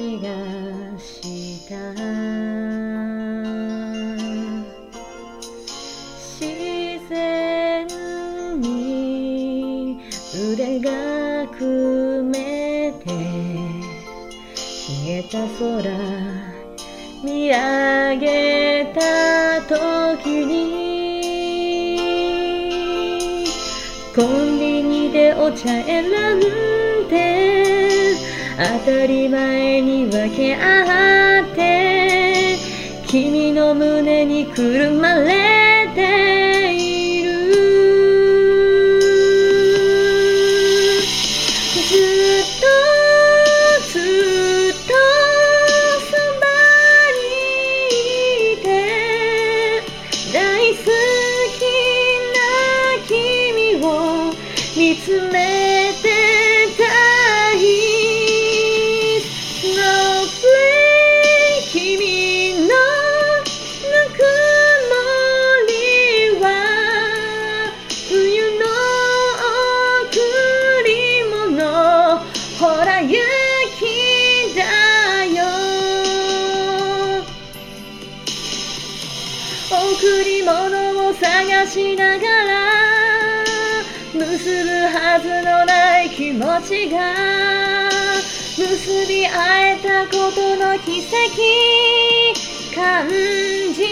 気がした自然に腕が組めて消えた空見上げた時にコンビニでお茶選んで当たり前に分け合って君の胸にくるまれ探しながら結ぶはずのない気持ちが結び合えたことの奇跡感じ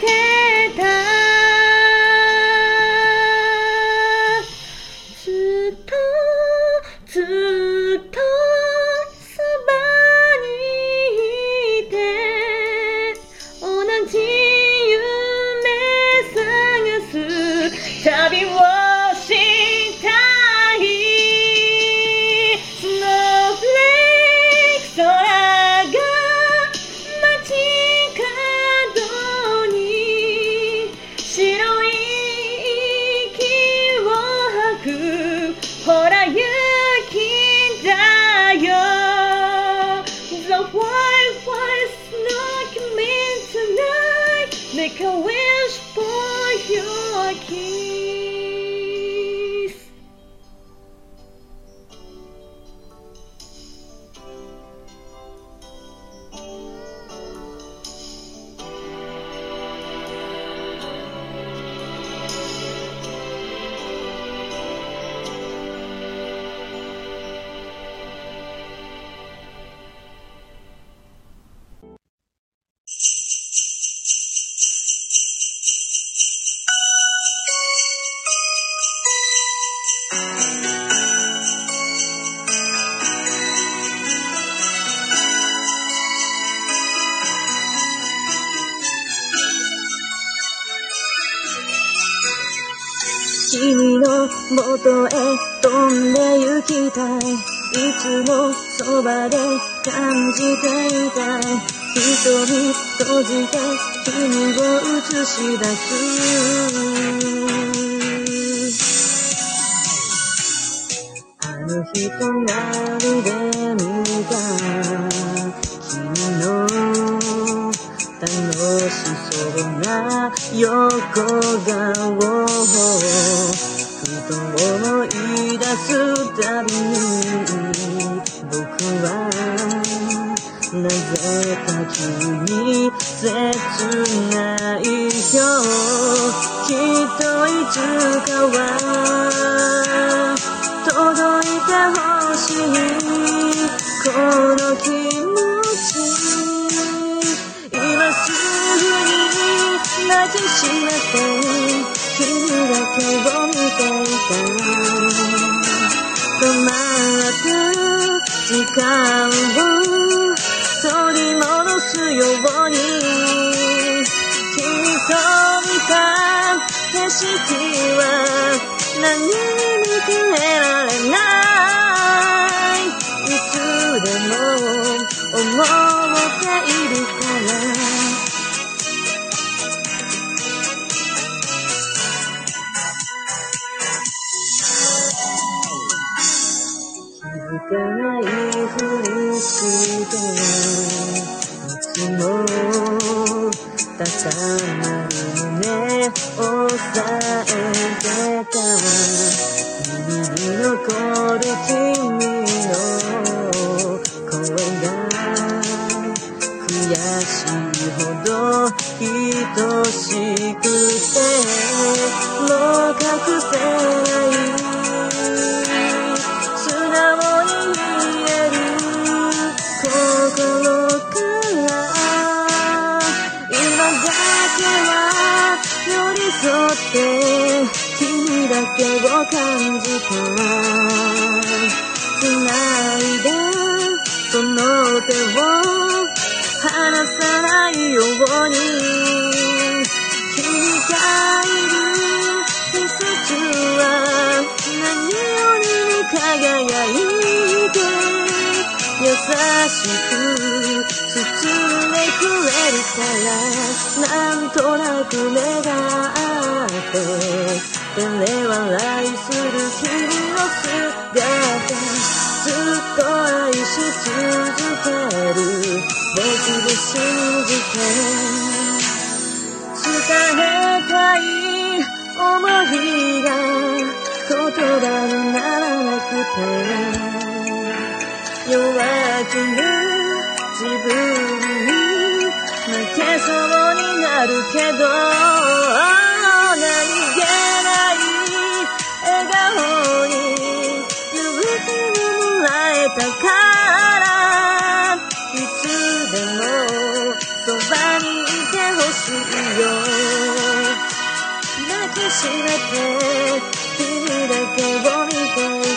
てた。Okay. 元へ飛んで行きたいいつもそばで感じていたい瞳閉じて君を映し出すあの日隣で見た君の楽しそうな横顔。なぜか急に切ないよきっといつかは届いてほしいこの気持ち今すぐに抱きしめて君だけを見ていた。止まる時間をように。君と見た景色は何に見え君だけを感じた繋いでその手を離さないように君がいる季節は何よりも輝いて優しく包んでくれるからなんとなく目が合って照と愛し続ける僕を信じて伝えたい思いが言葉にならなくて弱気な自分に負けそうになるけど。しめて君だけを見て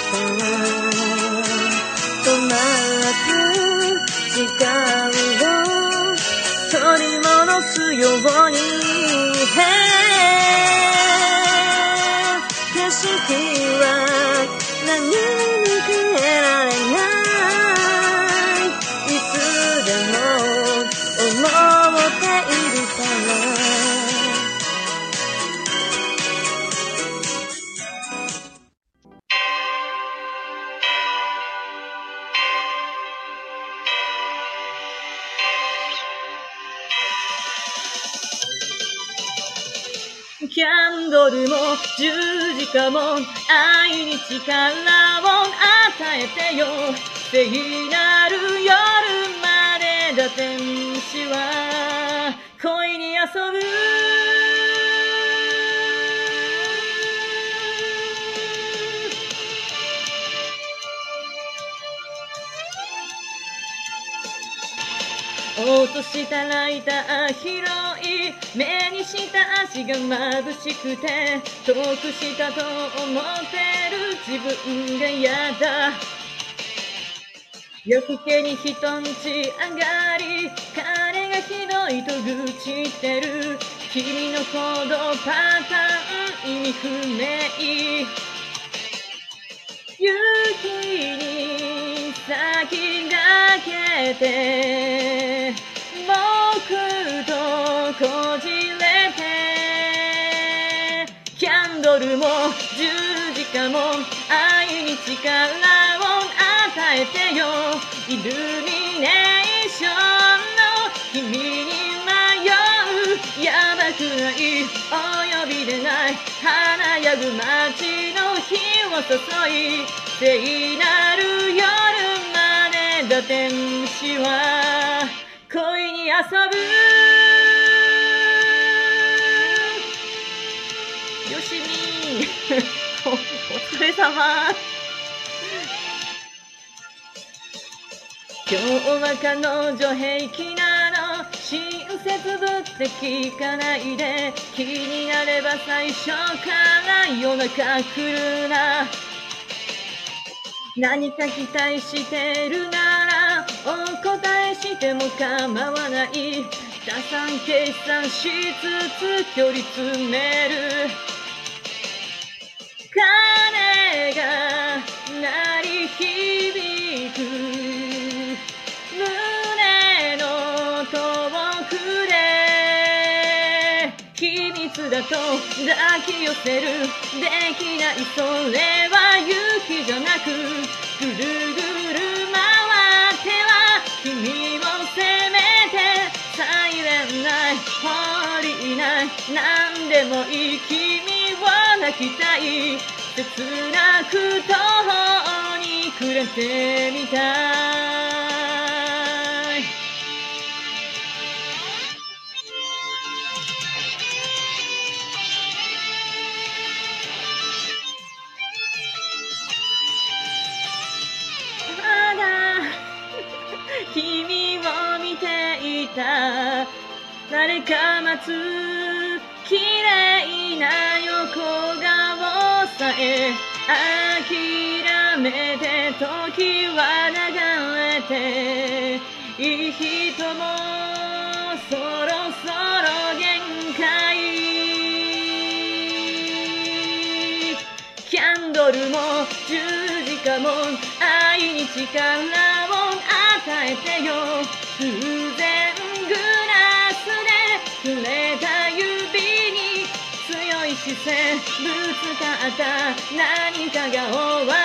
十字架も愛に力を与えてよ。聖なる夜までだ天使は恋に遊ぶ。落としたライター広い目にした足が眩しくて遠くしたと思ってる自分が嫌だ。夜更けに人んち上がり彼がひどいと愚痴ってる。君の行動パターン意味不明。勇気に先駆けてこじれてキャンドルも十字架も愛に力を与えてよ。イルミネーションの君に迷う。やばくない。お呼びでない華やぐ街の火を注い聖なる夜までだ天使は。恋に遊ぶ。おお疲れ様今日は彼女平気なの親切ぶって聞かないで気になれば最初から夜中来るな。何か期待してるならお答えしても構わない。打算計算しつつ距離詰める。鐘が鳴り響く胸の遠くで秘密だと抱き寄せる。できないそれは勇気じゃなくぐるぐる回っては君を責めて何でもいい君を泣きたい切なく途方に暮れてみたい。まだ君を見ていた。誰か待つさえ諦めて時は流れていい人もそろそろ限界。キャンドルも十字架も愛に力を与えてよ。せぶつかった。何かが終わ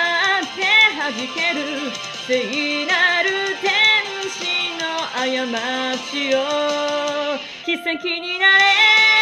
って弾ける。聖なる天使の過ちを。奇跡になれ。